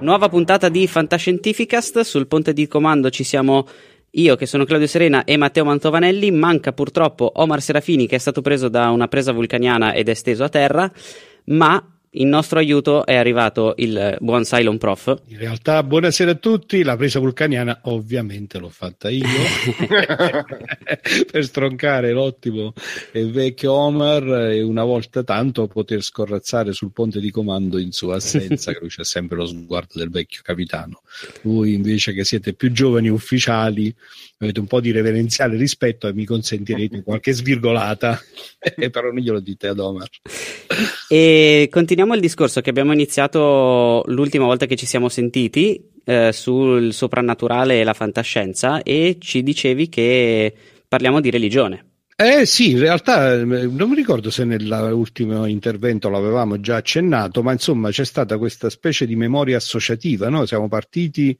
Nuova puntata di Fantascientificast. Sul ponte di comando ci siamo io che sono Claudio Serena e Matteo Mantovanelli. Manca purtroppo Omar Serafini che è stato preso da una presa vulcaniana ed è steso a terra, ma in nostro aiuto è arrivato il buon Cylon Prof. In realtà, buonasera a tutti. La presa vulcaniana, ovviamente, l'ho fatta io per stroncare l'ottimo e vecchio Omar e una volta tanto poter scorrazzare sul ponte di comando in sua assenza, che lui c'è sempre lo sguardo del vecchio capitano. Voi, invece, che siete più giovani ufficiali, avete un po' di reverenziale rispetto e mi consentirete qualche svirgolata, però non glielo dite ad Omar. E continuiamo il discorso che abbiamo iniziato l'ultima volta che ci siamo sentiti eh, sul soprannaturale e la fantascienza e ci dicevi che parliamo di religione. Eh sì, in realtà eh, non mi ricordo se nell'ultimo intervento l'avevamo già accennato, ma insomma c'è stata questa specie di memoria associativa, no? Siamo partiti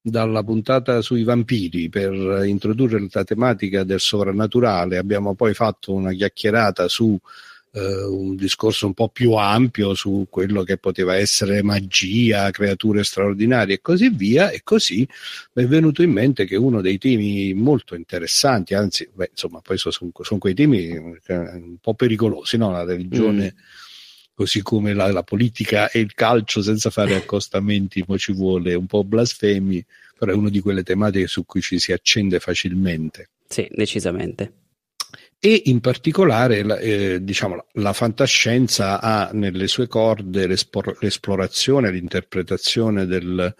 dalla puntata sui vampiri per introdurre la tematica del sovrannaturale, abbiamo poi fatto una chiacchierata su Uh, un discorso un po' più ampio su quello che poteva essere magia, creature straordinarie e così via. E così mi è venuto in mente che uno dei temi molto interessanti, anzi, beh, insomma, poi sono, sono quei temi eh, un po' pericolosi, no? La religione. Mm. Così come la, la, politica e il calcio, senza fare accostamenti, mo ci vuole un po' blasfemi, però è una di quelle tematiche su cui ci si accende facilmente. Sì, decisamente e in particolare eh, diciamo, la fantascienza ha nelle sue corde l'esplorazione, l'interpretazione del,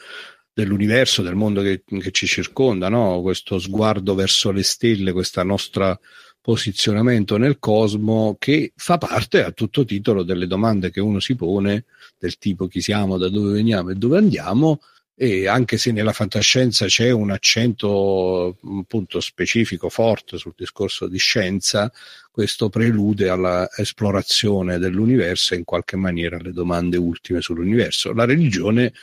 dell'universo, del mondo che, che ci circonda, no? questo sguardo verso le stelle, questo nostro posizionamento nel cosmo che fa parte a tutto titolo delle domande che uno si pone del tipo chi siamo, da dove veniamo e dove andiamo e anche se nella fantascienza c'è un accento appunto specifico forte sul discorso di scienza, questo prelude all'esplorazione dell'universo e in qualche maniera alle domande ultime sull'universo. La religione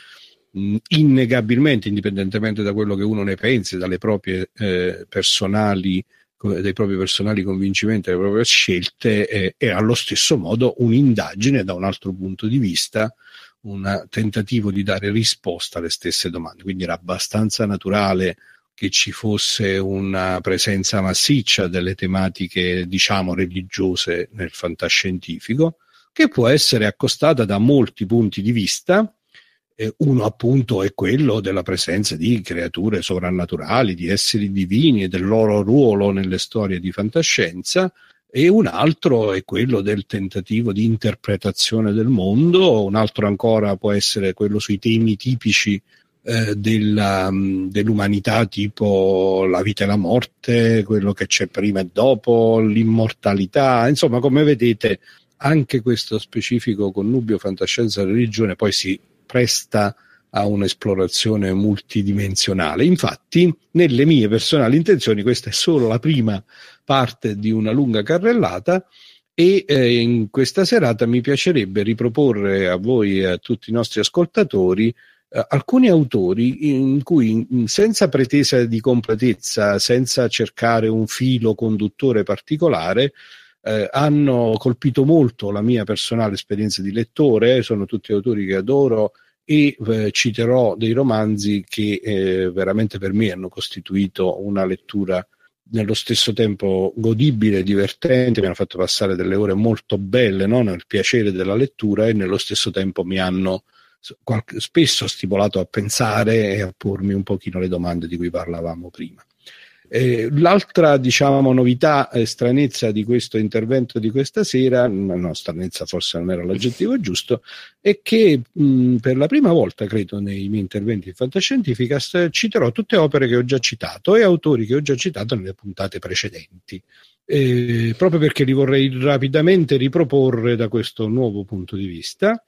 innegabilmente, indipendentemente da quello che uno ne pensi, dalle proprie eh, personali dai propri personali convincimenti, dalle proprie scelte, eh, è allo stesso modo un'indagine da un altro punto di vista un tentativo di dare risposta alle stesse domande. Quindi era abbastanza naturale che ci fosse una presenza massiccia delle tematiche, diciamo, religiose nel fantascientifico, che può essere accostata da molti punti di vista. Uno appunto è quello della presenza di creature sovrannaturali, di esseri divini e del loro ruolo nelle storie di fantascienza, e un altro è quello del tentativo di interpretazione del mondo, un altro ancora può essere quello sui temi tipici eh, della, mm, dell'umanità, tipo la vita e la morte, quello che c'è prima e dopo, l'immortalità, insomma, come vedete, anche questo specifico connubio fantascienza e religione poi si presta a un'esplorazione multidimensionale. Infatti, nelle mie personali intenzioni, questa è solo la prima parte di una lunga carrellata e eh, in questa serata mi piacerebbe riproporre a voi e a tutti i nostri ascoltatori eh, alcuni autori in cui senza pretesa di completezza, senza cercare un filo conduttore particolare, eh, hanno colpito molto la mia personale esperienza di lettore, sono tutti autori che adoro e eh, citerò dei romanzi che eh, veramente per me hanno costituito una lettura nello stesso tempo godibile, divertente, mi hanno fatto passare delle ore molto belle no? nel piacere della lettura e nello stesso tempo mi hanno qualche, spesso stimolato a pensare e a pormi un pochino le domande di cui parlavamo prima. Eh, l'altra diciamo, novità e stranezza di questo intervento di questa sera, no, stranezza forse non era l'aggettivo giusto, è che mh, per la prima volta, credo, nei miei interventi di Fantascientificast citerò tutte opere che ho già citato e autori che ho già citato nelle puntate precedenti. Eh, proprio perché li vorrei rapidamente riproporre da questo nuovo punto di vista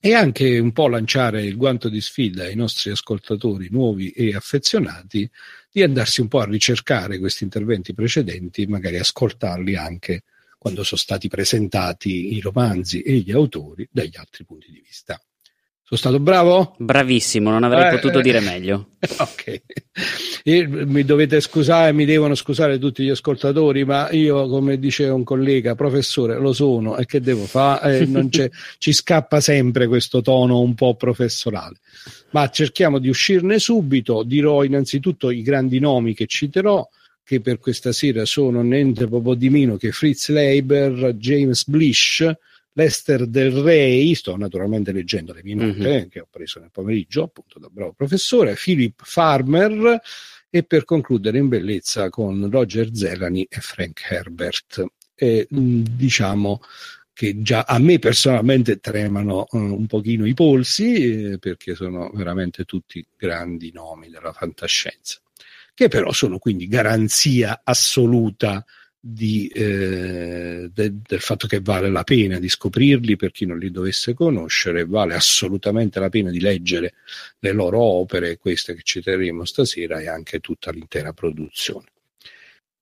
e anche un po' lanciare il guanto di sfida ai nostri ascoltatori nuovi e affezionati di andarsi un po' a ricercare questi interventi precedenti, magari ascoltarli anche quando sono stati presentati i romanzi e gli autori dagli altri punti di vista. Sono stato bravo? Bravissimo, non avrei eh, potuto eh, dire meglio. Ok. E mi dovete scusare, mi devono scusare tutti gli ascoltatori, ma io, come dice un collega, professore, lo sono e che devo fare? Eh, ci scappa sempre questo tono un po' professorale. Ma cerchiamo di uscirne subito. Dirò innanzitutto i grandi nomi che citerò, che per questa sera sono niente proprio di meno che Fritz Leiber, James Blish, Lester Del Rey, sto naturalmente leggendo le mie note mm-hmm. che ho preso nel pomeriggio, appunto da bravo professore, Philip Farmer e per concludere in bellezza con Roger Zelani e Frank Herbert. E, mm, diciamo che già a me personalmente tremano uh, un pochino i polsi eh, perché sono veramente tutti grandi nomi della fantascienza, che però sono quindi garanzia assoluta di, eh, de, del fatto che vale la pena di scoprirli per chi non li dovesse conoscere, vale assolutamente la pena di leggere le loro opere, queste che citeremo stasera e anche tutta l'intera produzione.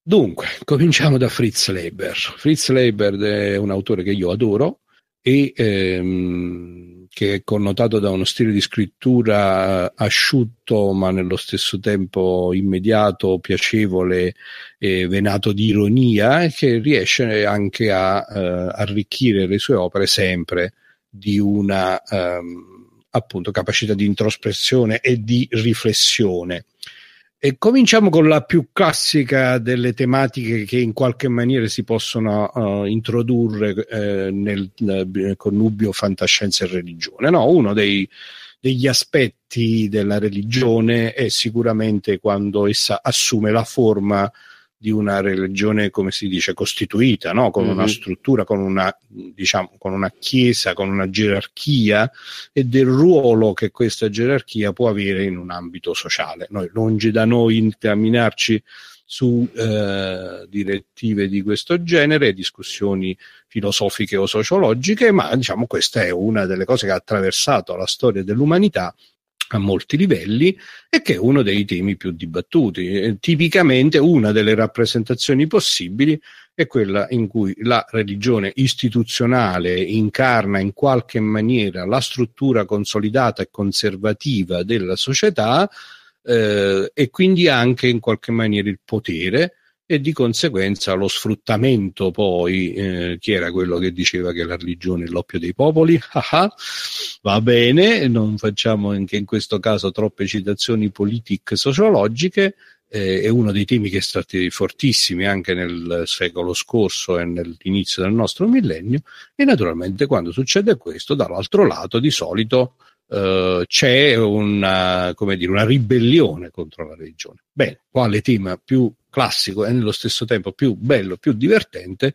Dunque, cominciamo da Fritz Leiber. Fritz Leiber è un autore che io adoro e ehm, che è connotato da uno stile di scrittura asciutto ma nello stesso tempo immediato, piacevole e venato di ironia che riesce anche a uh, arricchire le sue opere sempre di una um, appunto capacità di introspezione e di riflessione. E cominciamo con la più classica delle tematiche che in qualche maniera si possono uh, introdurre eh, nel, nel, connubio fantascienza e religione. No, uno dei, degli aspetti della religione è sicuramente quando essa assume la forma di una religione, come si dice, costituita, no? con mm-hmm. una struttura, con una, diciamo, con una chiesa, con una gerarchia e del ruolo che questa gerarchia può avere in un ambito sociale. Noi, lungi da noi incamminarci su eh, direttive di questo genere, discussioni filosofiche o sociologiche, ma diciamo questa è una delle cose che ha attraversato la storia dell'umanità a molti livelli e che è uno dei temi più dibattuti. Tipicamente una delle rappresentazioni possibili è quella in cui la religione istituzionale incarna in qualche maniera la struttura consolidata e conservativa della società eh, e quindi anche in qualche maniera il potere e di conseguenza lo sfruttamento poi, eh, chi era quello che diceva che la religione è l'oppio dei popoli? Va bene, non facciamo anche in questo caso troppe citazioni politiche sociologiche, eh, è uno dei temi che è stati fortissimi anche nel secolo scorso e nell'inizio del nostro millennio e naturalmente quando succede questo dall'altro lato di solito Uh, c'è una, dire, una, ribellione contro la religione. Bene, quale tema più classico e nello stesso tempo più bello, più divertente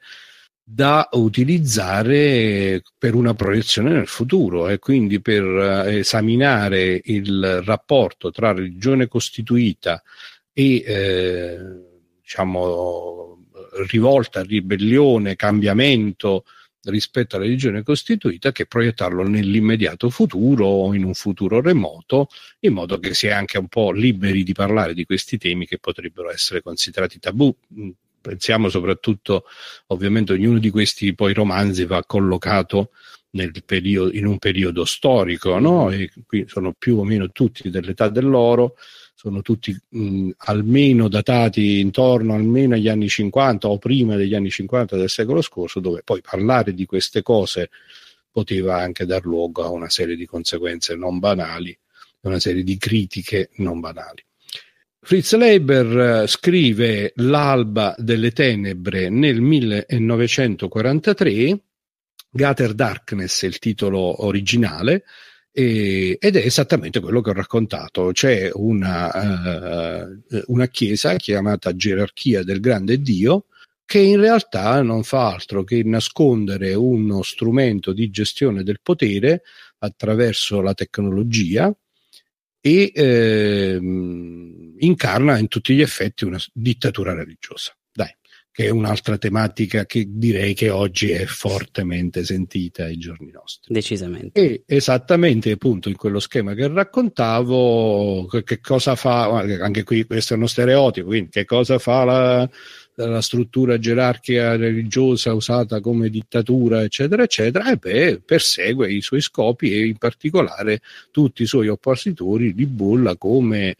da utilizzare per una proiezione nel futuro. E quindi per eh, esaminare il rapporto tra religione costituita e eh, diciamo rivolta, ribellione, cambiamento rispetto alla religione costituita che proiettarlo nell'immediato futuro o in un futuro remoto, in modo che si è anche un po' liberi di parlare di questi temi che potrebbero essere considerati tabù. Mm, pensiamo soprattutto, ovviamente, ognuno di questi poi romanzi va collocato periodo, in un periodo storico, no? E qui sono più o meno tutti dell'età dell'oro, sono tutti mh, almeno datati intorno almeno agli anni 50 o prima degli anni 50 del secolo scorso, dove poi parlare di queste cose poteva anche dar luogo a una serie di conseguenze non banali, una serie di critiche non banali. Fritz Leiber eh, scrive L'alba delle tenebre nel 1943, Gater Darkness è il titolo originale, e, ed è esattamente quello che ho raccontato. C'è una, uh, una chiesa chiamata Gerarchia del Grande Dio, che in realtà non fa altro che nascondere uno strumento di gestione del potere attraverso la tecnologia e eh, incarna in tutti gli effetti una dittatura religiosa. Che è un'altra tematica che direi che oggi è fortemente sentita ai giorni nostri. Decisamente. E esattamente appunto in quello schema che raccontavo, che cosa fa, anche qui questo è uno stereotipo, quindi che cosa fa la, la struttura gerarchica religiosa usata come dittatura, eccetera, eccetera, e beh, persegue i suoi scopi e in particolare tutti i suoi oppositori li bolla come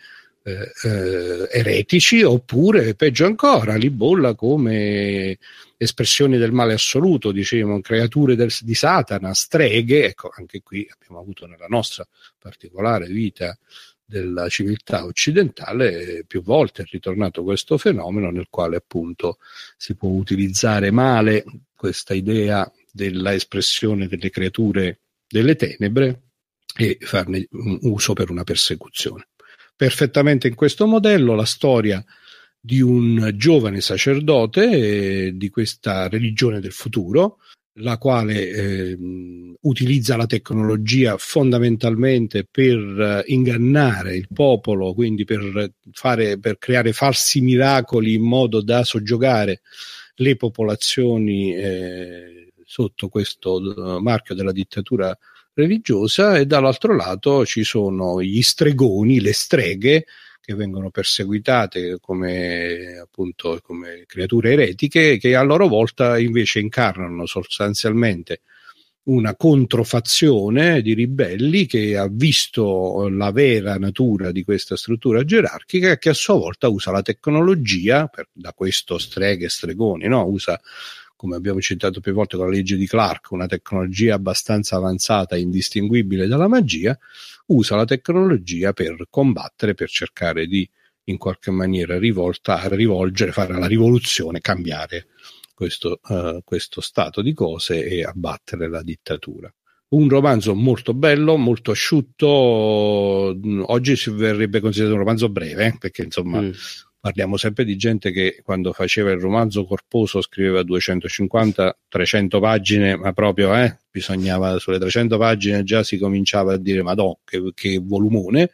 eh, eh, eretici oppure peggio ancora li bolla come espressioni del male assoluto, diciamo, creature del, di Satana, streghe, ecco, anche qui abbiamo avuto nella nostra particolare vita della civiltà occidentale più volte è ritornato questo fenomeno nel quale appunto si può utilizzare male questa idea della espressione delle creature delle tenebre e farne un uso per una persecuzione. Perfettamente in questo modello la storia di un giovane sacerdote eh, di questa religione del futuro la quale eh, utilizza la tecnologia fondamentalmente per eh, ingannare il popolo, quindi per, fare, per creare falsi miracoli in modo da soggiogare le popolazioni eh, sotto questo uh, marchio della dittatura religiosa e dall'altro lato ci sono gli stregoni, le streghe che vengono perseguitate come appunto come creature eretiche che a loro volta invece incarnano sostanzialmente una controfazione di ribelli che ha visto la vera natura di questa struttura gerarchica che a sua volta usa la tecnologia, per, da questo streghe stregoni, no? usa come abbiamo citato più volte con la legge di Clark, una tecnologia abbastanza avanzata e indistinguibile dalla magia, usa la tecnologia per combattere, per cercare di in qualche maniera rivolta, rivolgere, fare la rivoluzione, cambiare questo, uh, questo stato di cose e abbattere la dittatura. Un romanzo molto bello, molto asciutto, oggi si verrebbe considerato un romanzo breve, eh, perché insomma mm parliamo sempre di gente che quando faceva il romanzo corposo scriveva 250-300 pagine, ma proprio eh, bisognava sulle 300 pagine già si cominciava a dire madò che, che volumone.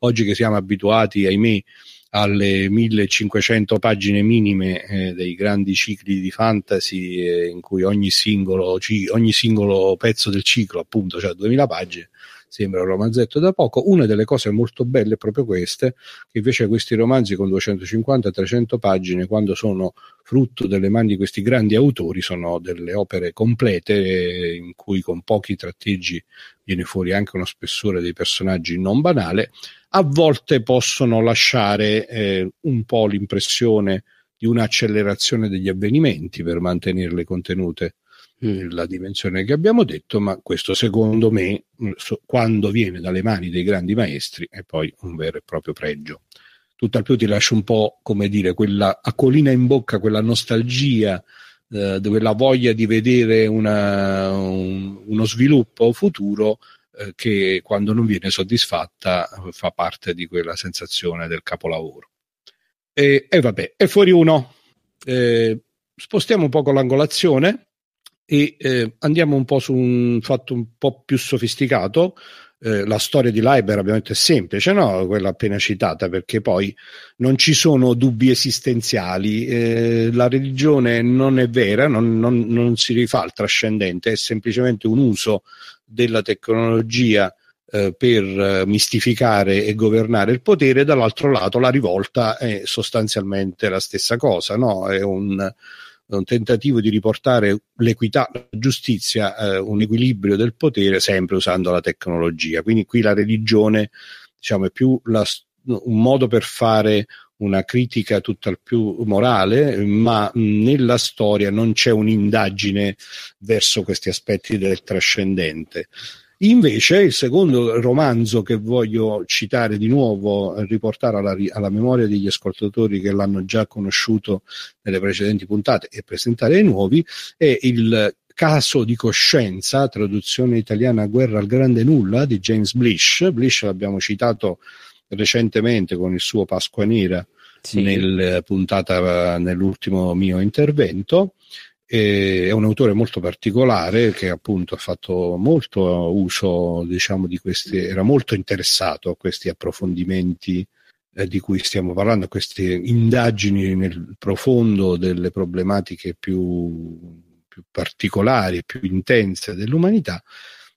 Oggi che siamo abituati, ahimè, alle 1500 pagine minime eh, dei grandi cicli di fantasy eh, in cui ogni singolo, ogni singolo pezzo del ciclo appunto cioè 2000 pagine sembra un romanzetto da poco. Una delle cose molto belle è proprio queste, che invece questi romanzi con 250-300 pagine, quando sono frutto delle mani di questi grandi autori, sono delle opere complete in cui con pochi tratteggi viene fuori anche uno spessore dei personaggi non banale. A volte possono lasciare eh, un po' l'impressione di un'accelerazione degli avvenimenti per mantenerle contenute. La dimensione che abbiamo detto, ma questo secondo me, mm, quando viene dalle mani dei grandi maestri, è poi un vero e proprio pregio. Tutt'al più ti lascia un po', come dire, quella acquolina in bocca, quella nostalgia, eh, quella voglia di vedere una, un, uno sviluppo futuro eh, che quando non viene soddisfatta fa parte di quella sensazione del capolavoro. E, e vabbè, è fuori uno. Eh, spostiamo un po' l'angolazione e eh, andiamo un po' su un fatto un po' più sofisticato. Eh, la storia di Leiber ovviamente è semplice, no? quella appena citata, perché poi non ci sono dubbi esistenziali. Eh, la religione non è vera, non, non, non, si rifà al trascendente, è semplicemente un uso della tecnologia eh, per eh, mistificare e governare il potere. Dall'altro lato, la rivolta è sostanzialmente la stessa cosa, no? è un un tentativo di riportare l'equità, la giustizia, eh, un equilibrio del potere sempre usando la tecnologia. Quindi qui la religione diciamo, è più la, un modo per fare una critica tutt'al più morale, ma nella storia non c'è un'indagine verso questi aspetti del trascendente. Invece, il secondo romanzo che voglio citare di nuovo, riportare alla, alla, memoria degli ascoltatori che l'hanno già conosciuto nelle precedenti puntate e presentare ai nuovi, è il Caso di coscienza, traduzione italiana Guerra al grande nulla di James Blish. Blish l'abbiamo citato recentemente con il suo Pasqua Nera sì. nel puntata nell'ultimo mio intervento. È un autore molto particolare che appunto ha fatto molto uso, diciamo, di questi, era molto interessato a questi approfondimenti eh, di cui stiamo parlando, a queste indagini nel profondo delle problematiche più, più particolari, più intense dell'umanità.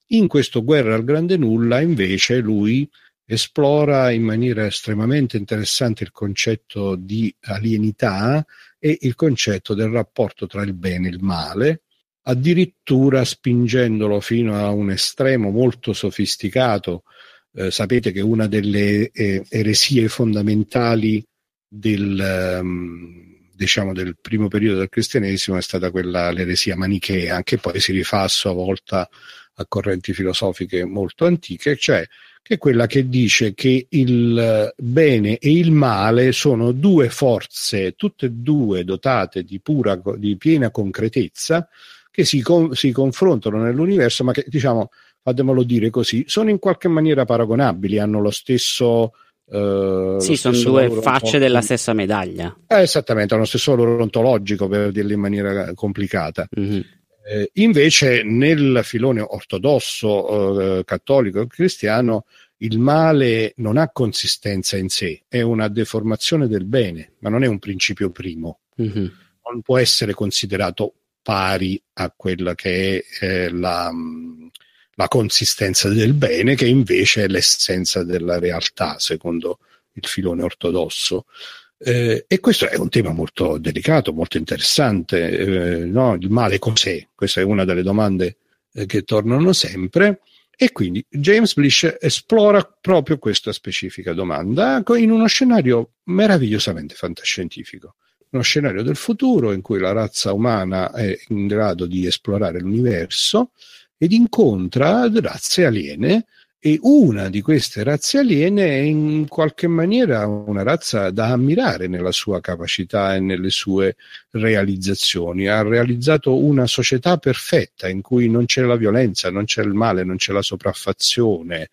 In questo Guerra al Grande Nulla, invece, lui esplora in maniera estremamente interessante il concetto di alienità e il concetto del rapporto tra il bene e il male, addirittura spingendolo fino a un estremo molto sofisticato. Eh, sapete che una delle eh, eresie fondamentali del, um, diciamo, del primo periodo del cristianesimo è stata quella, l'eresia manichea, che poi si rifà a sua volta a correnti filosofiche molto antiche, cioè che è quella che dice che il bene e il male sono due forze, tutte e due dotate di, pura, di piena concretezza, che si, con, si confrontano nell'universo, ma che, diciamo, fatemelo dire così, sono in qualche maniera paragonabili, hanno lo stesso... Uh, sì, sono due facce della stessa medaglia. Eh, esattamente, hanno lo stesso valore ontologico, per dirlo in maniera complicata. Mm-hmm. Eh, invece nel filone ortodosso, eh, cattolico e cristiano il male non ha consistenza in sé, è una deformazione del bene, ma non è un principio primo. Mm-hmm. Non può essere considerato pari a quella che è eh, la, la consistenza del bene, che invece è l'essenza della realtà, secondo il filone ortodosso. Eh, e questo è un tema molto delicato, molto interessante. Eh, no? Il male cos'è? Questa è una delle domande eh, che tornano sempre. E quindi James Blish esplora proprio questa specifica domanda in uno scenario meravigliosamente fantascientifico. Uno scenario del futuro in cui la razza umana è in grado di esplorare l'universo ed incontra razze aliene e una di queste razze aliene è in qualche maniera una razza da ammirare nella sua capacità e nelle sue realizzazioni. Ha realizzato una società perfetta in cui non c'è la violenza, non c'è il male, non c'è la sopraffazione.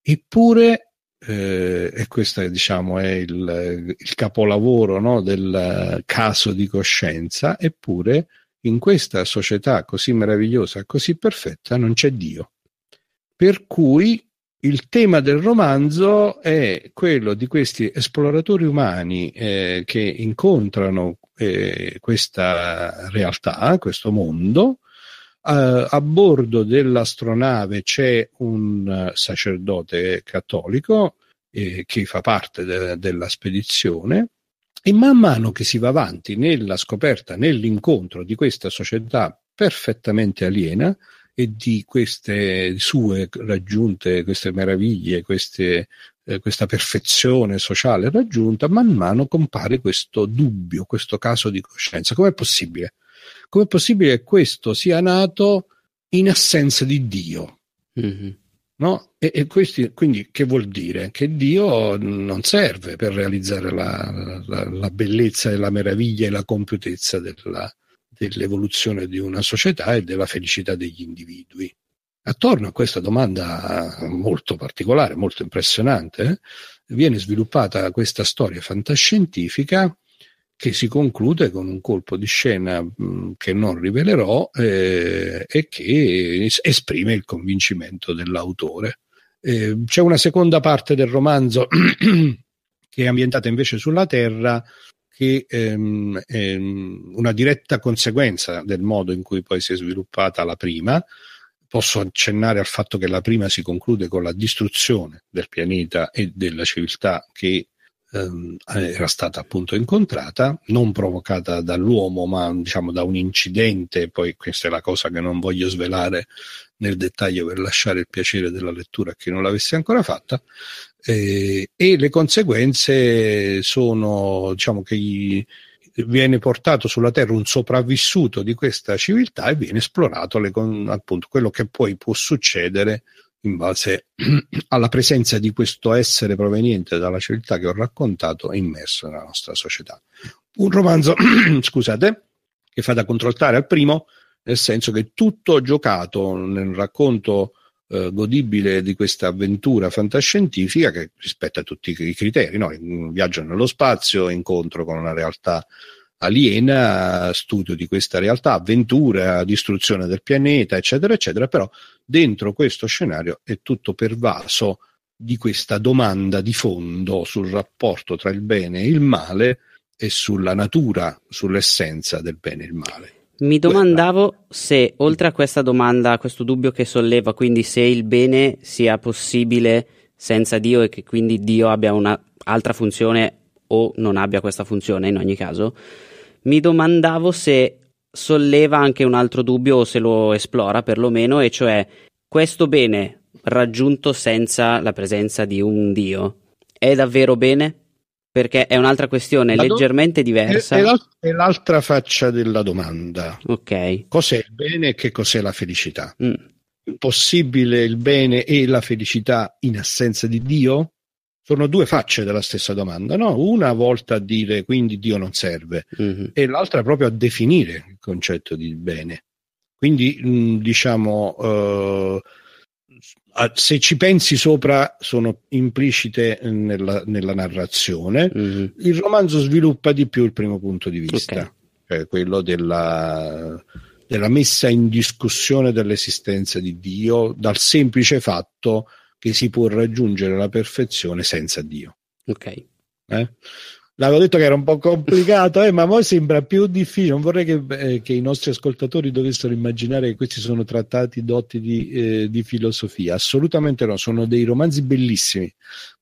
Eppure, eh, e questo diciamo è il, il capolavoro no, del caso di coscienza, eppure in questa società così meravigliosa, così perfetta, non c'è Dio. Per cui il tema del romanzo è quello di questi esploratori umani eh, che incontrano eh, questa realtà, questo mondo. Uh, a bordo dell'astronave c'è un sacerdote cattolico eh, che fa parte de- della spedizione e man mano che si va avanti nella scoperta, nell'incontro di questa società perfettamente aliena, e di queste sue raggiunte, queste meraviglie, queste, eh, questa perfezione sociale raggiunta, man mano compare questo dubbio, questo caso di coscienza. Com'è possibile? Com'è possibile che questo sia nato in assenza di Dio? Mm-hmm. No? E, e questi, quindi che vuol dire? Che Dio non serve per realizzare la, la, la bellezza e la meraviglia e la compiutezza della, dell'evoluzione di una società e della felicità degli individui. Attorno a questa domanda molto particolare, molto impressionante, viene sviluppata questa storia fantascientifica che si conclude con un colpo di scena mh, che non rivelerò eh, e che esprime il convincimento dell'autore. Eh, c'è una seconda parte del romanzo che è ambientata invece sulla Terra che ehm, è una diretta conseguenza del modo in cui poi si è sviluppata la prima. Posso accennare al fatto che la prima si conclude con la distruzione del pianeta e della civiltà che ehm, era stata appunto incontrata, non provocata dall'uomo, ma diciamo da un incidente, poi questa è la cosa che non voglio svelare nel dettaglio per lasciare il piacere della lettura a chi non l'avesse ancora fatta, eh, e le conseguenze sono diciamo che gli, viene portato sulla Terra un sopravvissuto di questa civiltà e viene esplorato le, appunto quello che poi può succedere in base alla presenza di questo essere proveniente dalla civiltà che ho raccontato e immerso nella nostra società. Un romanzo, scusate, che fa da controllare al primo, nel senso che tutto giocato nel racconto eh, godibile di questa avventura fantascientifica che rispetta tutti i criteri, no? viaggio nello spazio, incontro con una realtà aliena, studio di questa realtà, avventura, distruzione del pianeta, eccetera, eccetera, però dentro questo scenario è tutto pervaso di questa domanda di fondo sul rapporto tra il bene e il male e sulla natura, sull'essenza del bene e il male. Mi domandavo se, oltre a questa domanda, a questo dubbio che solleva, quindi se il bene sia possibile senza Dio e che quindi Dio abbia un'altra funzione o non abbia questa funzione in ogni caso, mi domandavo se solleva anche un altro dubbio o se lo esplora perlomeno, e cioè questo bene raggiunto senza la presenza di un Dio è davvero bene? Perché è un'altra questione la leggermente diversa. È, l'alt- è, l'altra faccia della domanda. Ok. Cos'è il bene e che cos'è la felicità? Mm. Possibile il bene e la felicità in assenza di Dio? Sono due facce della stessa domanda, no? Una volta a dire quindi Dio non serve mm-hmm. e l'altra proprio a definire il concetto di bene. Quindi mh, diciamo, uh, se ci pensi sopra sono implicite nella, nella narrazione, mm-hmm. il romanzo sviluppa di più il primo punto di vista, okay. cioè quello della, della messa in discussione dell'esistenza di Dio dal semplice fatto che si può raggiungere la perfezione senza Dio. Ok. Eh? L'avevo detto che era un po' complicato, eh, ma poi sembra più difficile. Non vorrei che, eh, che, i nostri ascoltatori dovessero immaginare che questi sono trattati dotti di, eh, di, filosofia. Assolutamente no, sono dei romanzi bellissimi,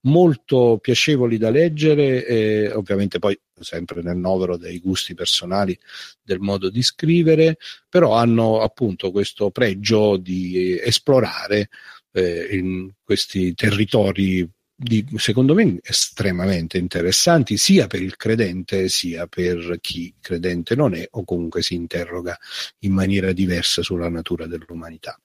molto piacevoli da leggere, eh, ovviamente poi sempre nel novero dei gusti personali del modo di scrivere, però hanno appunto questo pregio di esplorare eh, in questi territori di, secondo me estremamente interessanti sia per il credente sia per chi credente non è o comunque si interroga in maniera diversa sulla natura dell'umanità.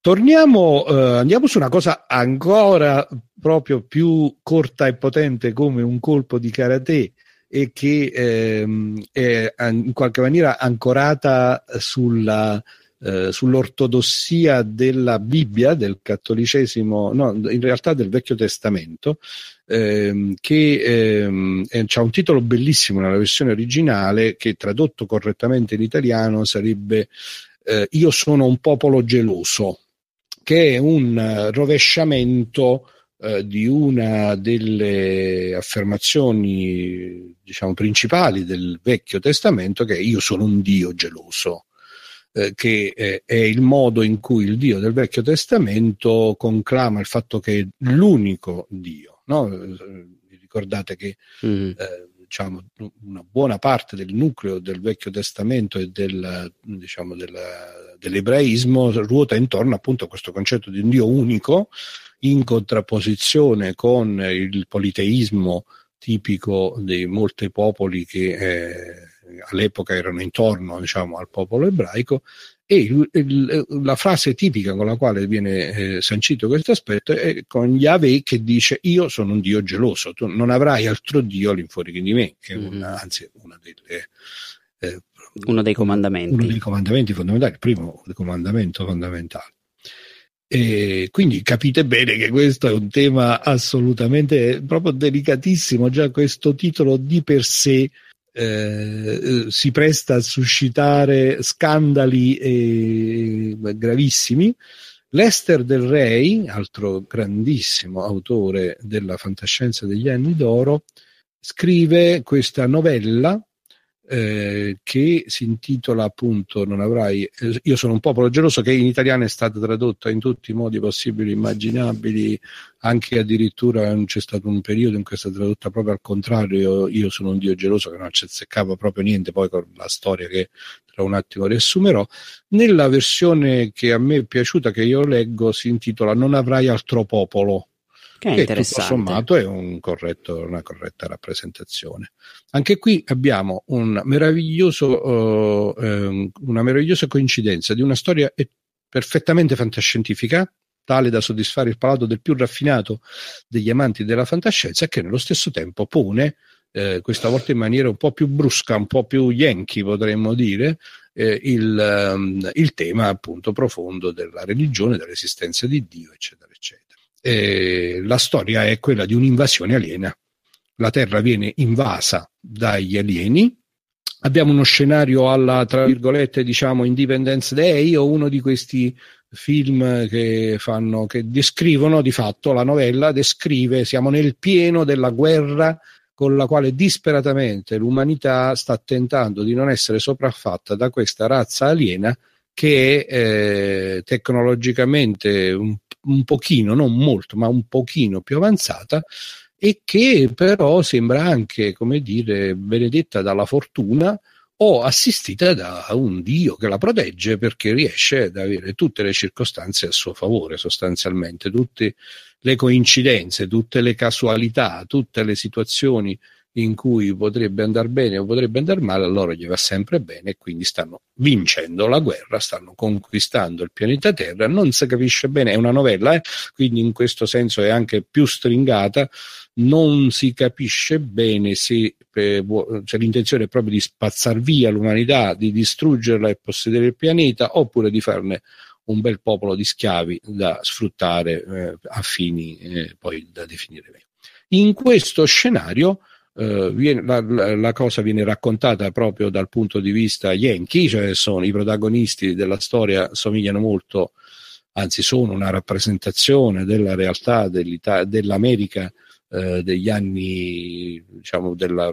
Torniamo, eh, andiamo su una cosa ancora proprio più corta e potente come un colpo di karate e che ehm, è in qualche maniera ancorata sulla eh, sull'ortodossia della Bibbia, del cattolicesimo, no, in realtà del Vecchio Testamento, ehm, che ehm, ha un titolo bellissimo nella versione originale che tradotto correttamente in italiano sarebbe eh, Io sono un popolo geloso, che è un rovesciamento eh, di una delle affermazioni diciamo principali del Vecchio Testamento che è io sono un Dio geloso eh, che eh, è il modo in cui il Dio del Vecchio Testamento conclama il fatto che è l'unico Dio. No? Eh, ricordate che mm. eh, diciamo, una buona parte del nucleo del Vecchio Testamento e del, diciamo, della, dell'ebraismo ruota intorno appunto a questo concetto di un Dio unico in contrapposizione con il politeismo tipico di molti popoli che eh, all'epoca erano intorno diciamo, al popolo ebraico e il, il, la frase tipica con la quale viene eh, sancito questo aspetto è con Yahweh che dice io sono un Dio geloso, tu non avrai altro Dio all'infuori di me, che è una, mm-hmm. anzi una delle... Eh, uno dei comandamenti. Uno dei comandamenti fondamentali, il primo comandamento fondamentale. E quindi capite bene che questo è un tema assolutamente proprio delicatissimo, già questo titolo di per sé eh, si presta a suscitare scandali eh, gravissimi. Lester Del Rey, altro grandissimo autore della fantascienza degli anni d'oro, scrive questa novella eh, che si intitola appunto Non avrai. Eh, io sono un popolo geloso, che in italiano è stata tradotta in tutti i modi possibili e immaginabili, anche addirittura c'è stato un periodo in cui è stata tradotta proprio al contrario. Io sono un dio geloso che non ci azzeccava proprio niente, poi con la storia che tra un attimo riassumerò. Nella versione che a me è piaciuta, che io leggo, si intitola Non avrai altro popolo che, che tutto sommato è un corretto, una corretta rappresentazione. Anche qui abbiamo un meraviglioso, uh, una meravigliosa coincidenza di una storia perfettamente fantascientifica, tale da soddisfare il palato del più raffinato degli amanti della fantascienza, che nello stesso tempo pone, eh, questa volta in maniera un po' più brusca, un po' più yankee potremmo dire, eh, il, um, il tema appunto profondo della religione, dell'esistenza di Dio, eccetera, eccetera eh, la storia è quella di un'invasione aliena. La Terra viene invasa dagli alieni. Abbiamo uno scenario alla, tra virgolette, diciamo, Independence Day o uno di questi film che fanno, che descrivono di fatto la novella, descrive, siamo nel pieno della guerra con la quale disperatamente l'umanità sta tentando di non essere sopraffatta da questa razza aliena che è eh, tecnologicamente un un pochino, non molto, ma un pochino più avanzata e che però sembra anche, come dire, benedetta dalla fortuna o assistita da un Dio che la protegge perché riesce ad avere tutte le circostanze a suo favore, sostanzialmente, tutte le coincidenze, tutte le casualità, tutte le situazioni in cui potrebbe andare bene o potrebbe andare male, a loro gli va sempre bene e quindi stanno vincendo la guerra, stanno conquistando il pianeta Terra. Non si capisce bene, è una novella, eh? quindi in questo senso è anche più stringata. Non si capisce bene se eh, cioè, l'intenzione è proprio di spazzar via l'umanità, di distruggerla e possedere il pianeta, oppure di farne un bel popolo di schiavi da sfruttare eh, a fini eh, poi da definire meglio. In questo scenario Uh, viene, la, la, cosa viene raccontata proprio dal punto di vista yankee, cioè sono i protagonisti della storia somigliano molto, anzi sono una rappresentazione della realtà dell'America uh, degli anni, diciamo, della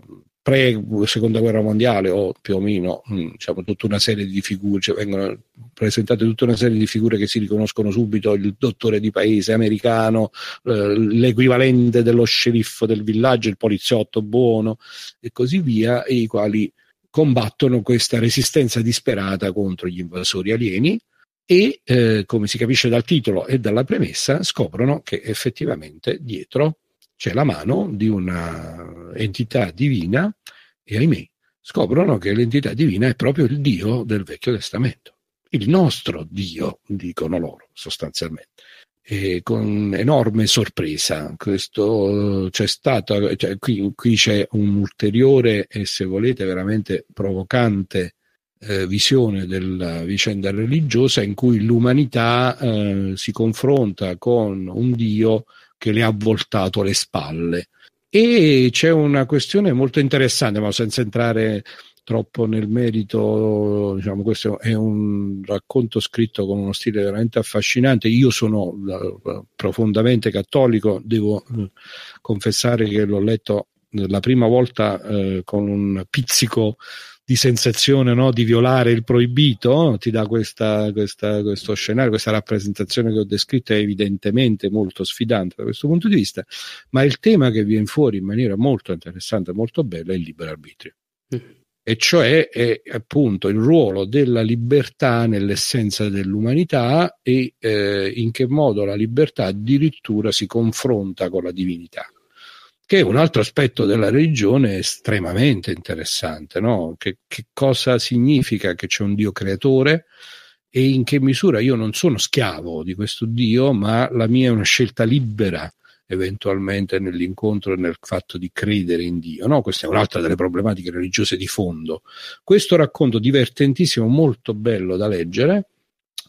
pre seconda guerra mondiale o più o meno mm, diciamo, tutta una serie di figure, cioè vengono presentate tutta una serie di figure che si riconoscono subito, il dottore di paese americano, eh, l'equivalente dello sceriffo del villaggio, il poliziotto buono e così via, e i quali combattono questa resistenza disperata contro gli invasori alieni e, eh, come si capisce dal titolo e dalla premessa, scoprono che effettivamente dietro c'è la mano di una entità divina e ahimè scoprono che l'entità divina è proprio il Dio del Vecchio Testamento, il nostro Dio, dicono loro sostanzialmente. E con enorme sorpresa, questo c'è stato, cioè, qui, qui, c'è un'ulteriore e se volete veramente provocante eh, visione della vicenda religiosa in cui l'umanità eh, si confronta con un Dio che le ha voltato le spalle. E c'è una questione molto interessante, ma senza entrare troppo nel merito, diciamo, questo è un racconto scritto con uno stile veramente affascinante. Io sono uh, profondamente cattolico, devo uh, confessare che l'ho letto la prima volta uh, con un pizzico di sensazione no? di violare il proibito, ti dà questa, questa, questo scenario, questa rappresentazione che ho descritto è evidentemente molto sfidante da questo punto di vista, ma il tema che viene fuori in maniera molto interessante, molto bella è il libero arbitrio. Mm. E cioè è appunto il ruolo della libertà nell'essenza dell'umanità e eh, in che modo la libertà addirittura si confronta con la divinità che è un altro aspetto della religione estremamente interessante, no? che, che, cosa significa che c'è un Dio creatore e in che misura io non sono schiavo di questo Dio, ma la mia è una scelta libera eventualmente nell'incontro e nel fatto di credere in Dio. No? Questa è un'altra delle problematiche religiose di fondo. Questo racconto divertentissimo, molto bello da leggere,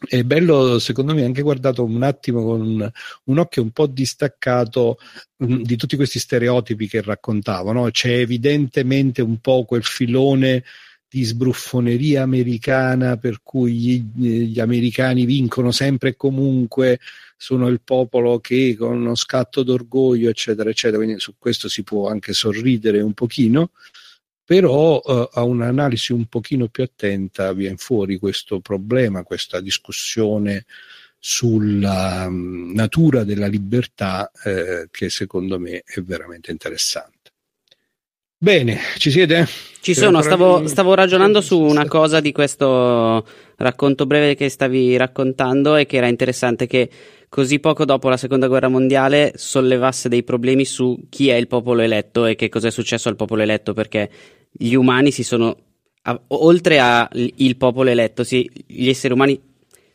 è bello secondo me anche guardato un attimo con un, un occhio un po' distaccato mh, mm, di tutti questi stereotipi che raccontavano. C'è evidentemente un po' quel filone di sbruffoneria americana per cui gli, gli, americani vincono sempre e comunque sono il popolo che con uno scatto d'orgoglio eccetera eccetera. Quindi su questo si può anche sorridere un pochino però eh, a un'analisi un pochino più attenta viene fuori questo problema, questa discussione sulla um, natura della libertà eh, che secondo me è veramente interessante. Bene, ci siete? Ci sono, stavo, stavo, ragionando su una cosa di questo racconto breve che stavi raccontando e che era interessante che così poco dopo la seconda guerra mondiale sollevasse dei problemi su chi è il popolo eletto e che cosa è successo al popolo eletto perché gli umani si sono, a, oltre al popolo eletto, si, gli esseri umani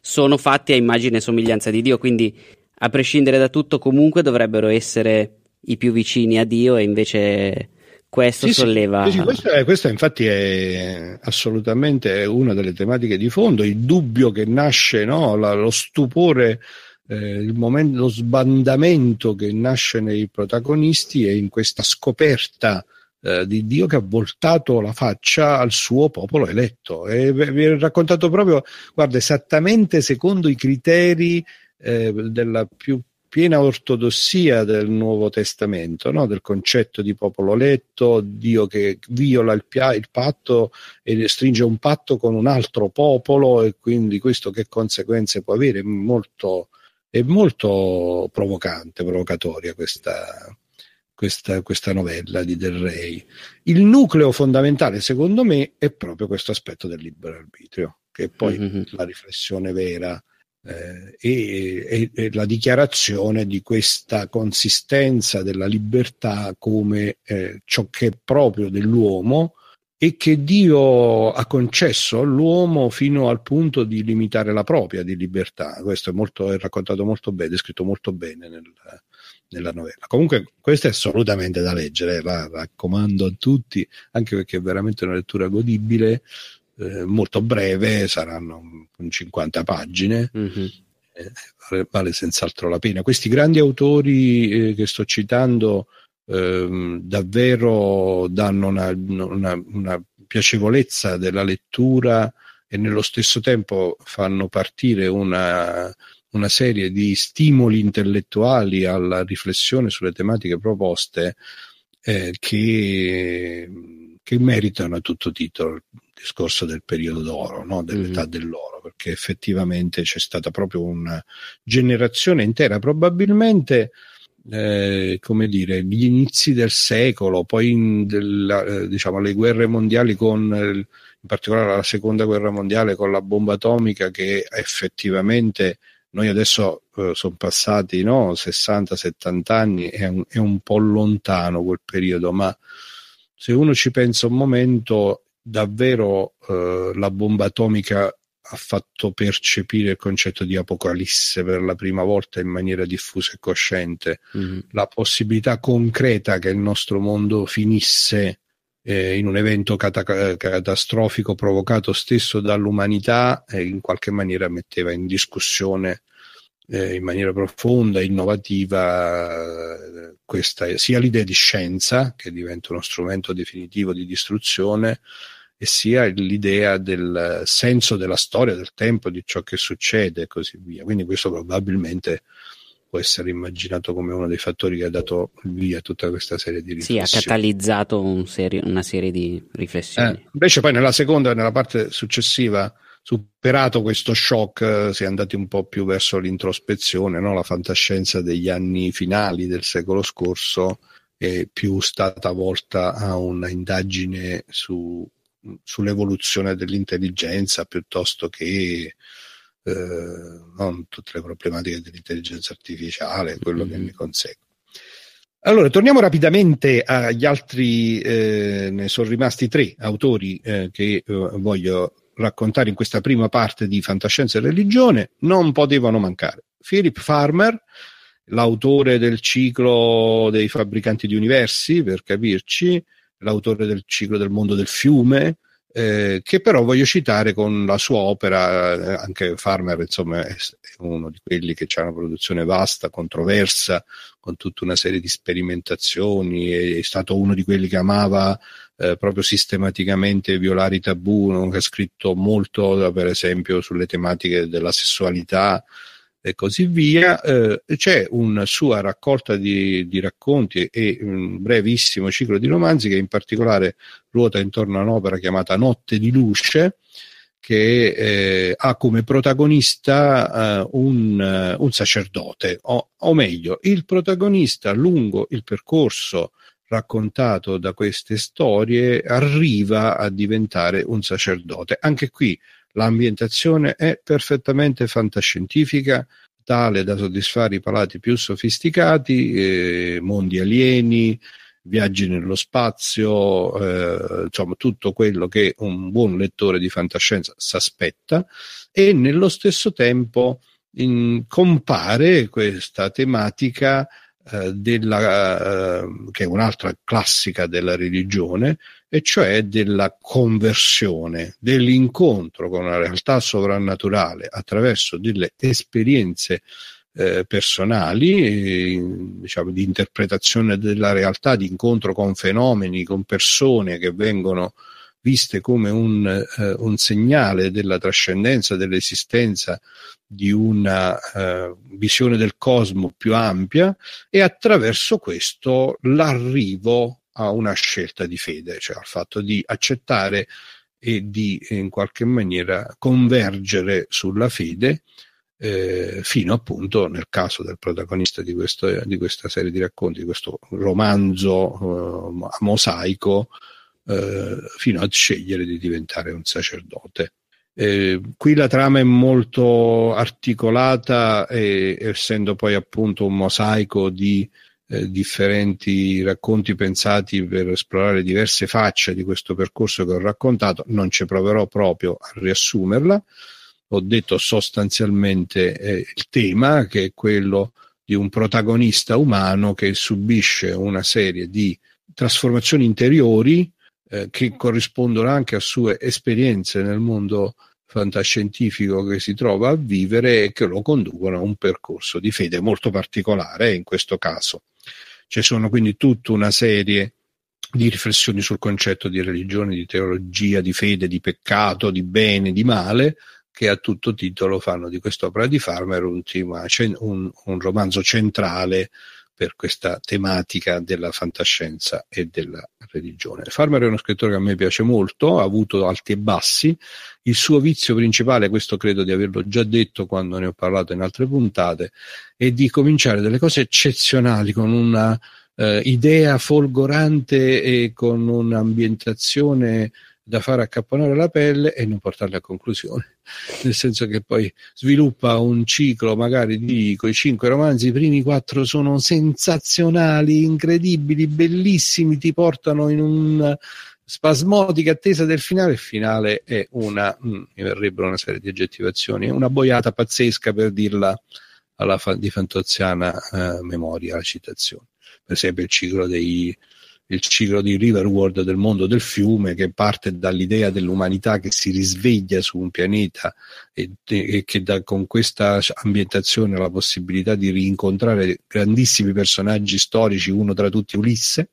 sono fatti a immagine e somiglianza di Dio, quindi a prescindere da tutto comunque dovrebbero essere i più vicini a Dio e invece questo sì, solleva. Sì, questa, è, questa, infatti è assolutamente una delle tematiche di fondo, il dubbio che nasce, no? La, lo stupore, eh, il momento, lo sbandamento che nasce nei protagonisti e in questa scoperta eh, di Dio che ha voltato la faccia al suo popolo eletto. E vi è raccontato proprio, guarda, esattamente secondo i criteri eh, della più piena ortodossia del Nuovo Testamento, no? del concetto di popolo eletto, Dio che viola il, pia- il, patto e stringe un patto con un altro popolo e quindi questo che conseguenze può avere? Molto, è molto provocante, provocatoria questa, questa, questa novella di Del Rey. Il nucleo fondamentale, secondo me, è proprio questo aspetto del libero arbitrio, che è poi mm-hmm. la riflessione vera eh, e, e, la dichiarazione di questa consistenza della libertà come eh, ciò che è proprio dell'uomo e che Dio ha concesso all'uomo fino al punto di limitare la propria di libertà. Questo è, molto, è raccontato molto bene, è scritto molto bene nel, nella novella. Comunque questa è assolutamente da leggere, la raccomando a tutti, anche perché è veramente una lettura godibile, eh, molto breve, saranno 50 pagine. Mm-hmm. Eh, vale, vale, senz'altro la pena. Questi grandi autori eh, che sto citando ehm, davvero danno una, una, una piacevolezza della lettura e nello stesso tempo fanno partire una, una serie di stimoli intellettuali alla riflessione sulle tematiche proposte eh, che, che, meritano a tutto titolo il discorso del periodo d'oro, no? dell'età mm. dell'oro, perché effettivamente c'è stata proprio una generazione intera, probabilmente eh, come dire, gli inizi del secolo, poi in della, eh, diciamo, le guerre mondiali con in particolare la seconda guerra mondiale con la bomba atomica che effettivamente noi adesso eh, sono passati no, 60-70 anni, è un, è un po' lontano quel periodo, ma se uno ci pensa un momento, davvero eh, la bomba atomica ha fatto percepire il concetto di apocalisse per la prima volta in maniera diffusa e cosciente, mm-hmm. la possibilità concreta che il nostro mondo finisse eh, in un evento cata- catastrofico provocato stesso dall'umanità e in qualche maniera metteva in discussione eh, in maniera profonda, innovativa, eh, questa, sia l'idea di scienza, che diventa uno strumento definitivo di distruzione, e sia l'idea del senso della storia, del tempo, di ciò che succede e così via. Quindi questo probabilmente può essere immaginato come uno dei fattori che ha dato via tutta questa serie di riflessioni. Sì, ha catalizzato un serie, una serie di riflessioni. Eh, invece poi nella seconda, nella parte successiva, superato questo shock, eh, si è andati un po' più verso l'introspezione, no? la fantascienza degli anni finali del secolo scorso è più stata volta a una indagine su, sull'evoluzione dell'intelligenza piuttosto che eh, non tutte le problematiche dell'intelligenza artificiale, quello mm-hmm. che ne consegue. Allora, torniamo rapidamente agli altri, eh, ne sono rimasti tre autori eh, che eh, voglio raccontare in questa prima parte di Fantascienza e Religione, non potevano mancare. Philip Farmer, l'autore del ciclo dei fabbricanti di universi, per capirci, l'autore del ciclo del mondo del fiume, eh, che però voglio citare con la sua opera, eh, anche Farmer insomma è, uno di quelli che ha una produzione vasta, controversa, con tutta una serie di sperimentazioni, è, è stato uno di quelli che amava eh, proprio sistematicamente violare i tabù, che ha scritto molto per esempio sulle tematiche della sessualità, e così via. Eh, c'è una sua raccolta di, di, racconti e un brevissimo ciclo di romanzi che in particolare ruota intorno a un'opera chiamata Notte di luce che eh, ha come protagonista uh, un, uh, un, sacerdote, o, o, meglio, il protagonista lungo il percorso raccontato da queste storie arriva a diventare un sacerdote. Anche qui l'ambientazione è perfettamente fantascientifica, tale da soddisfare i palati più sofisticati, eh, mondi alieni, viaggi nello spazio, eh, insomma tutto quello che un buon lettore di fantascienza si aspetta e nello stesso tempo in, compare questa tematica eh, della, eh, che è un'altra classica della religione, e cioè della conversione, dell'incontro con una realtà sovrannaturale attraverso delle esperienze eh, personali, diciamo, di interpretazione della realtà, di incontro con fenomeni, con persone che vengono viste come un, eh, un segnale della trascendenza, dell'esistenza di una eh, visione del cosmo più ampia e attraverso questo l'arrivo a una scelta di fede, cioè al fatto di accettare e di in qualche maniera convergere sulla fede eh, fino appunto nel caso del protagonista di, questo, di, questa serie di racconti, di questo romanzo eh, mosaico, eh, fino a scegliere di diventare un sacerdote. Eh, qui la trama è molto articolata e essendo poi appunto un mosaico di eh, differenti racconti pensati per esplorare diverse facce di questo percorso che ho raccontato, non ci proverò proprio a riassumerla. Ho detto sostanzialmente eh, il tema che è quello di un protagonista umano che subisce una serie di trasformazioni interiori eh, che corrispondono anche a sue esperienze nel mondo fantascientifico che si trova a vivere e che lo conducono a un percorso di fede molto particolare in questo caso. Ci sono quindi tutta una serie di riflessioni sul concetto di religione, di teologia, di fede, di peccato, di bene, di male, che a tutto titolo fanno di quest'opera di Farmer un, un, romanzo centrale per questa tematica della fantascienza e della religione. Farmer è uno scrittore che a me piace molto, ha avuto alti e bassi. Il suo vizio principale, questo credo di averlo già detto quando ne ho parlato in altre puntate, è di cominciare delle cose eccezionali con una eh, idea folgorante e con un'ambientazione da fare accapponare la pelle e non portarla a conclusione. Nel senso che poi sviluppa un ciclo magari di quei cinque romanzi, i primi quattro sono sensazionali, incredibili, bellissimi, ti portano in un spasmodica attesa del finale. Il finale è una, mm, mi verrebbero una serie di aggettivazioni, una boiata pazzesca per dirla alla fa, di fantoziana eh, memoria, la citazione. Per esempio il ciclo dei il ciclo di Riverworld del mondo del fiume che parte dall'idea dell'umanità che si risveglia su un pianeta e, e che dà con questa ambientazione la possibilità di rincontrare grandissimi personaggi storici, uno tra tutti Ulisse,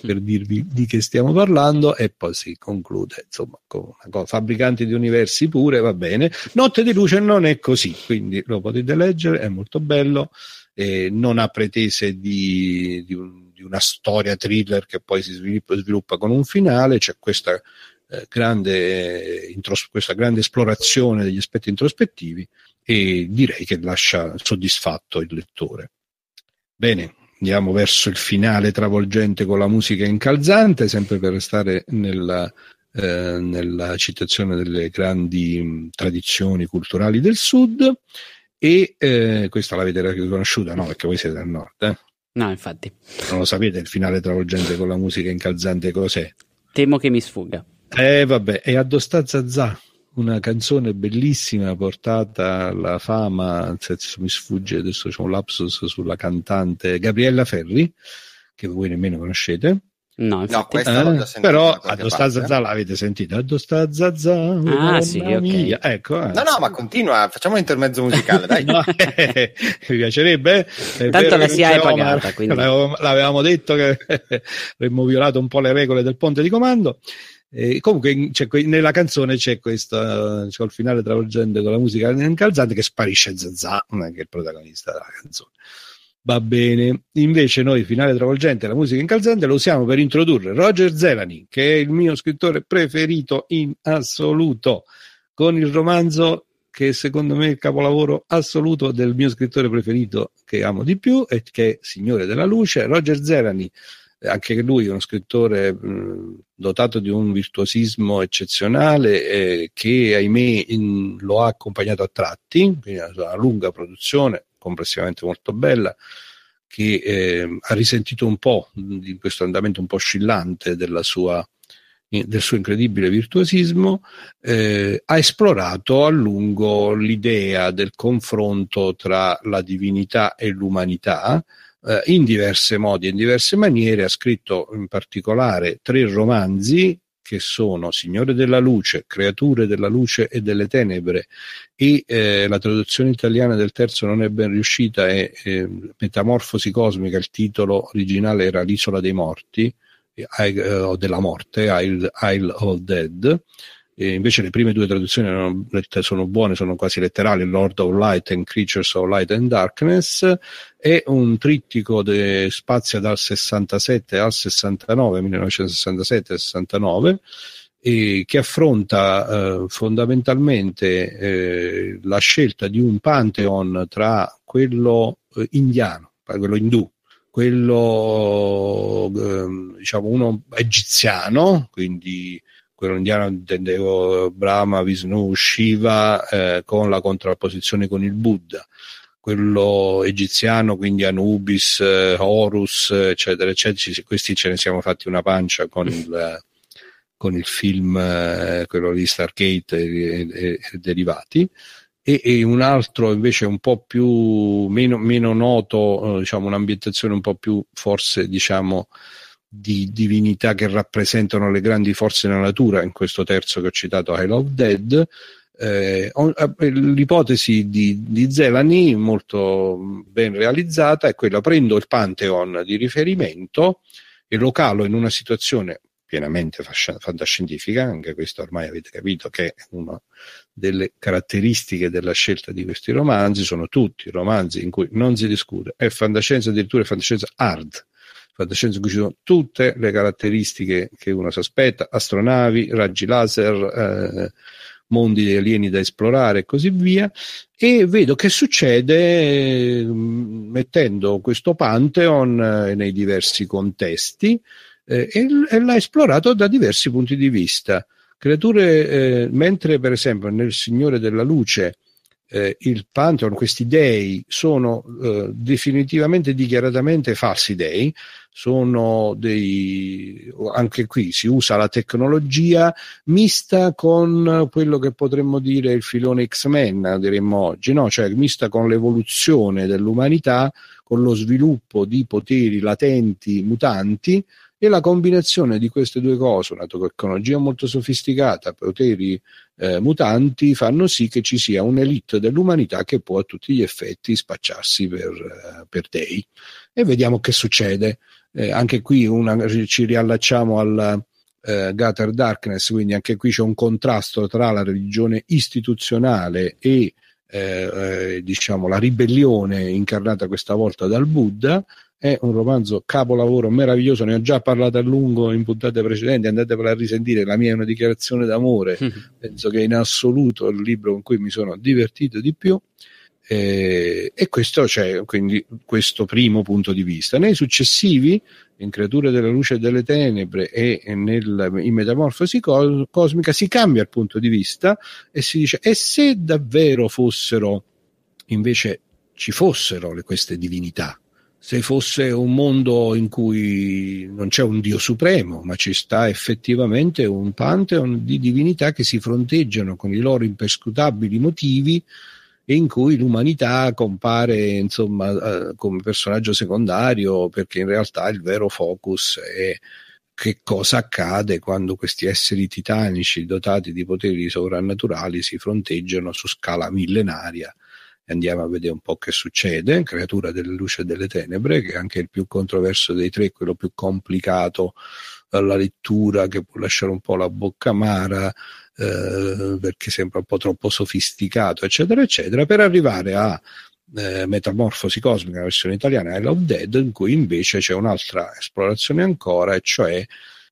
per dirvi di che stiamo parlando, e poi si conclude insomma con una. Fabbricanti di universi pure, va bene. Notte di luce non è così, quindi lo potete leggere, è molto bello, eh, non ha pretese di, di un di una storia thriller che poi si sviluppa, sviluppa con un finale, c'è questa, eh, grande, intros- questa grande esplorazione degli aspetti introspettivi e direi che lascia soddisfatto il lettore. Bene, andiamo verso il finale travolgente con la musica incalzante, sempre per restare nella, eh, nella citazione delle grandi mh, tradizioni culturali del sud. E eh, questa l'avete riconosciuta, no? Perché voi siete del nord, eh? No, infatti. Non lo sapete il finale travolgente con la musica incalzante cos'è? Temo che mi sfugga. Eh vabbè, è Addosta Zazà, una canzone bellissima portata alla fama, se mi sfugge adesso c'è un lapsus sulla cantante Gabriella Ferri, che voi nemmeno conoscete. No, infatti. no eh, però Addosta Zazà l'avete sentita? Addosta Zazà, ah, sì, ok. Ecco, eh. No, no, ma continua, facciamo un intermezzo musicale, dai. no, eh, mi piacerebbe. Tanto la si è pagata, quindi. L'avevamo, l'avevamo detto che avremmo violato un po' le regole del ponte di comando. E comunque c'è, nella canzone c'è questo, c'è il finale travolgente con la musica incalzante che sparisce Zazà, che è il protagonista della canzone. Va bene, invece noi finale travolgente la musica incalzante lo usiamo per introdurre Roger Zelani, che è il mio scrittore preferito in assoluto, con il romanzo che secondo me è il capolavoro assoluto del mio scrittore preferito che amo di più e che è Signore della Luce, Roger Zelani anche lui è uno scrittore mh, dotato di un virtuosismo eccezionale eh, che ahimè in, lo ha accompagnato a tratti, quindi una lunga produzione complessivamente molto bella che eh, ha risentito un po' di questo andamento un po' oscillante sua del suo incredibile virtuosismo, eh, ha esplorato a lungo l'idea del confronto tra la divinità e l'umanità, eh, in diverse modi in diverse maniere, ha scritto in particolare tre romanzi che sono Signore della Luce, Creature della Luce e delle Tenebre e eh, la traduzione italiana del terzo non è ben riuscita, è eh, Metamorfosi Cosmica, il titolo originale era L'isola dei morti eh, o della morte, Isle, Isle of Dead, e invece le prime due traduzioni erano, sono buone, sono quasi letterali, Lord of Light and Creatures of Light and Darkness, è un trittico che spazia dal 67 al 69, 1967-69, e che affronta eh, fondamentalmente eh, la scelta di un pantheon tra quello eh, indiano, quello indù, quello ehm, diciamo uno egiziano, quindi quello indiano intendevo Brahma, Vishnu, Shiva eh, con la contrapposizione con il Buddha, quello egiziano, quindi Anubis, eh, Horus, eccetera, eccetera. Questi ce ne siamo fatti una pancia con il, con il film, eh, quello di Stargate e, e, e derivati. E, e, un altro invece un po' più meno, meno noto, eh, diciamo un'ambientazione un po' più forse diciamo di divinità che rappresentano le grandi forze della natura, in questo terzo che ho citato, I Love Dead. Eh, eh, l'ipotesi di, di Zelani, molto ben realizzata, è quella: prendo il Pantheon di riferimento e lo calo in una situazione pienamente fantascientifica, anche questo ormai avete capito che è una delle caratteristiche della scelta di questi romanzi, sono tutti romanzi in cui non si discute, è fantascienza addirittura è fantascienza hard, fantascienza in cui ci sono tutte le caratteristiche che uno si aspetta, astronavi, raggi laser, eh, mondi alieni da esplorare e così via, e vedo che succede mm, mettendo questo Pantheon eh, nei diversi contesti eh, e, e l'ha esplorato da diversi punti di vista. Creature, eh, mentre per esempio nel Signore della Luce eh, il Pantheon, questi dei, sono eh, definitivamente dichiaratamente falsi dei, sono dei, anche qui si usa la tecnologia mista con quello che potremmo dire il filone X-Men, diremmo oggi, no? cioè mista con l'evoluzione dell'umanità, con lo sviluppo di poteri latenti, mutanti, e la combinazione di queste due cose, una tecnologia molto sofisticata, poteri eh, mutanti, fanno sì che ci sia un'elite dell'umanità che può a tutti gli effetti spacciarsi per, eh, per dei. E vediamo che succede. Eh, anche qui una, ci riallacciamo al eh, Gather Darkness, quindi anche qui c'è un contrasto tra la religione istituzionale e eh, eh, diciamo la ribellione incarnata questa volta dal Buddha è un romanzo capolavoro meraviglioso, ne ho già parlato a lungo in puntate precedenti, andatevela a risentire, la mia è una dichiarazione d'amore, mm-hmm. penso che in assoluto è il libro con cui mi sono divertito di più. Eh, e questo c'è quindi questo primo punto di vista. Nei successivi, in Creature della luce e delle tenebre e nel, in Metamorfosi cosmica, si cambia il punto di vista e si dice: e se davvero fossero invece ci fossero le, queste divinità? Se fosse un mondo in cui non c'è un Dio supremo, ma ci sta effettivamente un pantheon di divinità che si fronteggiano con i loro imperscrutabili motivi e in cui l'umanità compare insomma eh, come personaggio secondario perché in realtà il vero focus è che cosa accade quando questi esseri titanici dotati di poteri sovrannaturali si fronteggiano su scala millenaria andiamo a vedere un po' che succede. Creatura delle luce e delle tenebre, che è anche il più controverso dei tre, quello più complicato, dalla lettura che può lasciare un po' la bocca amara eh, perché sembra un po' troppo sofisticato, eccetera, eccetera, per arrivare a eh, Metamorfosi Cosmica, la versione italiana, I Love Dead, in cui invece c'è un'altra esplorazione ancora, e cioè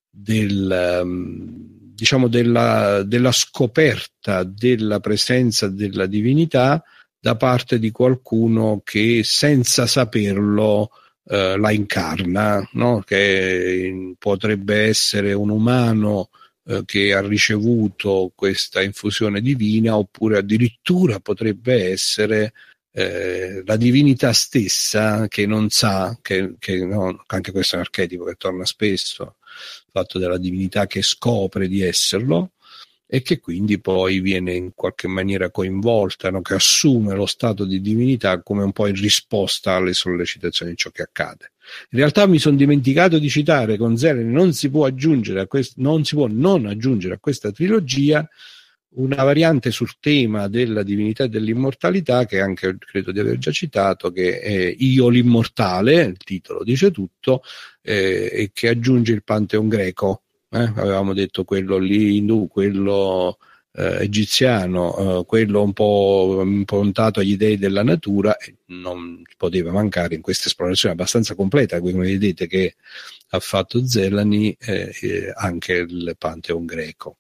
del, um, diciamo della, della scoperta della presenza della divinità da parte di qualcuno che senza saperlo eh, la incarna, no? che potrebbe essere un umano eh, che ha ricevuto questa infusione divina oppure addirittura potrebbe essere eh, la divinità stessa che non sa, che, che no, anche questo è un archetipo che torna spesso, il fatto della divinità che scopre di esserlo e che quindi poi viene in qualche maniera coinvolta, no? che assume lo stato di divinità come un po' in risposta alle sollecitazioni di ciò che accade. In realtà mi sono dimenticato di citare con Zelene, non si può aggiungere a quest- non si può non aggiungere a questa trilogia una variante sul tema della divinità e dell'immortalità che anche credo di aver già citato, che è Io l'immortale, il titolo dice tutto, eh, e che aggiunge il pantheon greco. Eh? Avevamo detto quello lì indù, quello eh, egiziano, eh, quello un po' improntato agli dei della natura, non poteva mancare in questa esplorazione abbastanza completa, come vedete che ha fatto Zelani, eh, anche il pantheon greco.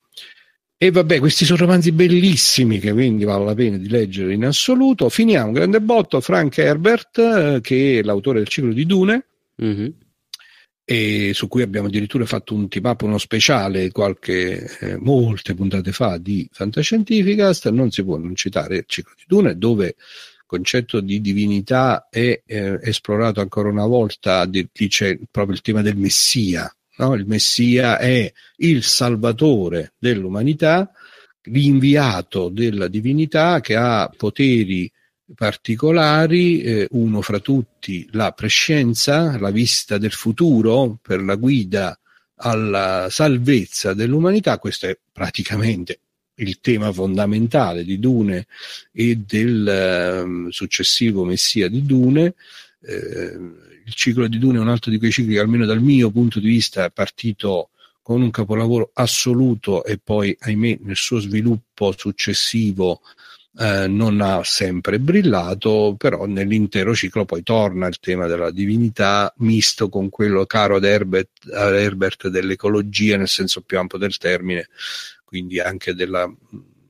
E vabbè, questi sono romanzi bellissimi che quindi vale la pena di leggere in assoluto. Finiamo, grande botto, Frank Herbert, eh, che è l'autore del ciclo di Dune, mm-hmm. E su cui abbiamo addirittura fatto un team up, uno speciale qualche, eh, molte puntate fa di Fantascientificast. Non si può non citare il ciclo di Dune, dove il concetto di divinità è eh, esplorato ancora una volta, dice proprio il tema del Messia, No? Il Messia è il salvatore dell'umanità, l'inviato della divinità che ha poteri particolari, eh, uno fra tutti la prescienza, la vista del futuro per la guida alla salvezza dell'umanità, questo è praticamente il tema fondamentale di Dune e del eh, successivo Messia di Dune. Eh, il ciclo di Dune è un altro di quei cicli che almeno dal mio punto di vista è partito con un capolavoro assoluto e poi, ahimè, nel suo sviluppo successivo eh, non ha sempre brillato, però nell'intero ciclo poi torna il tema della divinità misto con quello caro ad Herbert, ad Herbert dell'ecologia nel senso più ampio del termine, quindi anche della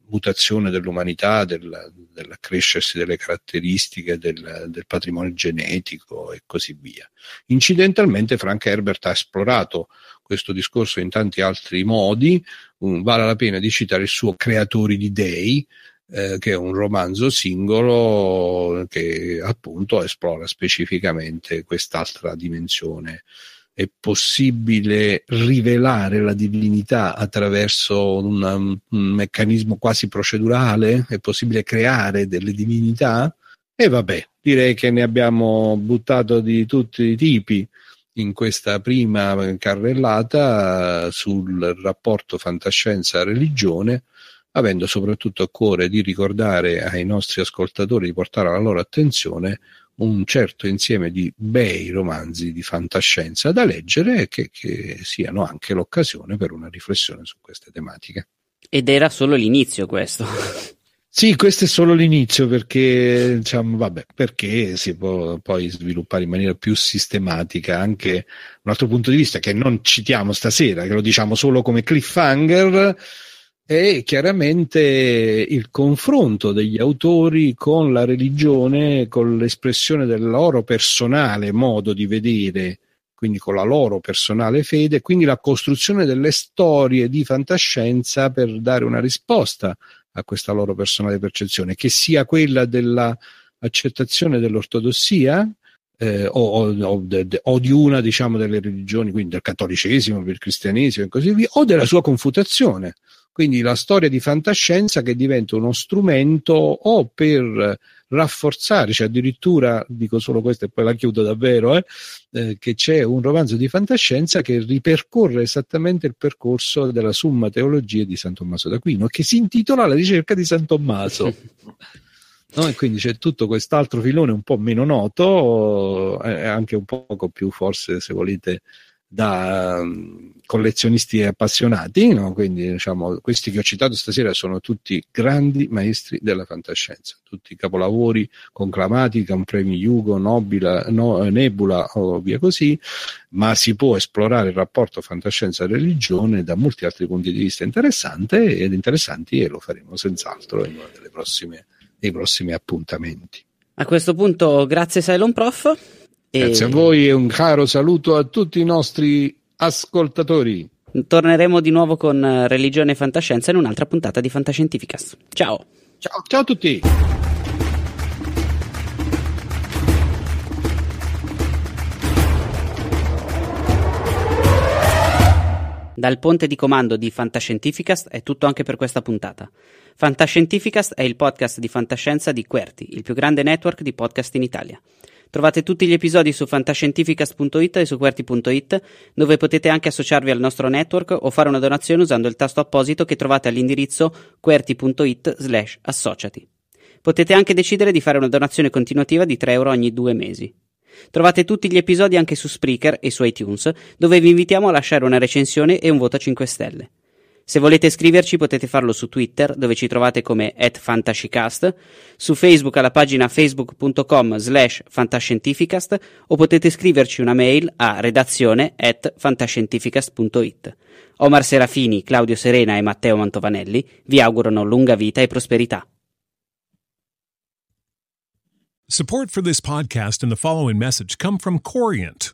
mutazione dell'umanità, del, dell'accrescersi delle caratteristiche del, del, patrimonio genetico e così via. Incidentalmente Frank Herbert ha esplorato questo discorso in tanti altri modi, um, vale la pena di citare il suo Creatori di Dei, eh, che è un romanzo singolo che appunto esplora specificamente quest'altra dimensione è possibile rivelare la divinità attraverso una, un meccanismo quasi procedurale? È possibile creare delle divinità? E vabbè, direi che ne abbiamo buttato di tutti i tipi in questa prima carrellata sul rapporto fantascienza-religione, avendo soprattutto a cuore di ricordare ai nostri ascoltatori di portare alla loro attenzione un certo insieme di bei romanzi di fantascienza da leggere e che, che siano anche l'occasione per una riflessione su queste tematiche. Ed era solo l'inizio questo. Sì, questo è solo l'inizio perché, diciamo, vabbè, perché si può poi sviluppare in maniera più sistematica anche un altro punto di vista che non citiamo stasera, che lo diciamo solo come cliffhanger, è chiaramente il confronto degli autori con la religione, con l'espressione del loro personale modo di vedere, quindi con la loro personale fede, quindi la costruzione delle storie di fantascienza per dare una risposta a questa loro personale percezione, che sia quella dell'accettazione dell'ortodossia, eh, o, o, o, di una diciamo, delle religioni, quindi del cattolicesimo, del cristianesimo e così via, o della sua confutazione. Quindi la storia di fantascienza che diventa uno strumento o per rafforzare, cioè addirittura, dico solo questo e poi la chiudo davvero, eh, eh, che c'è un romanzo di fantascienza che ripercorre esattamente il percorso della Summa Teologia di San Tommaso d'Aquino, che si intitola La ricerca di San Tommaso. No? E quindi c'è tutto quest'altro filone un po' meno noto, eh, anche un poco più forse, se volete, da um, collezionisti appassionati, no? quindi diciamo, questi che ho citato stasera sono tutti grandi maestri della fantascienza, tutti capolavori conclamati con premi Hugo, Nobila, no, Nebula o via così, ma si può esplorare il rapporto fantascienza-religione da molti altri punti di vista interessanti ed interessanti e lo faremo senz'altro in uno prossime, dei prossimi appuntamenti. A questo punto grazie Cylon Prof. Grazie a voi e un caro saluto a tutti i nostri ascoltatori. Torneremo di nuovo con eh, religione e fantascienza in un'altra puntata di Fantascientificast. Ciao. Ciao, ciao a tutti. Dal ponte di comando di Fantascientificast è tutto anche per questa puntata. Fantascientificast è il podcast di fantascienza di Querti, il più grande network di podcast in Italia. Trovate tutti gli episodi su fantascientificast.it e su QWERTY.it, dove potete anche associarvi al nostro network o fare una donazione usando il tasto apposito che trovate all'indirizzo QWERTY.it slash associati. Potete anche decidere di fare una donazione continuativa di 3 euro ogni due mesi. Trovate tutti gli episodi anche su Spreaker e su iTunes, dove vi invitiamo a lasciare una recensione e un voto a 5 stelle. Se volete scriverci potete farlo su Twitter, dove ci trovate come @fantascicast, su Facebook alla pagina facebook.com slash fantascientificast o potete scriverci una mail a redazione at fantascientificast.it. Omar Serafini, Claudio Serena e Matteo Mantovanelli vi augurano lunga vita e prosperità. Support for this podcast and the following message come from Corient.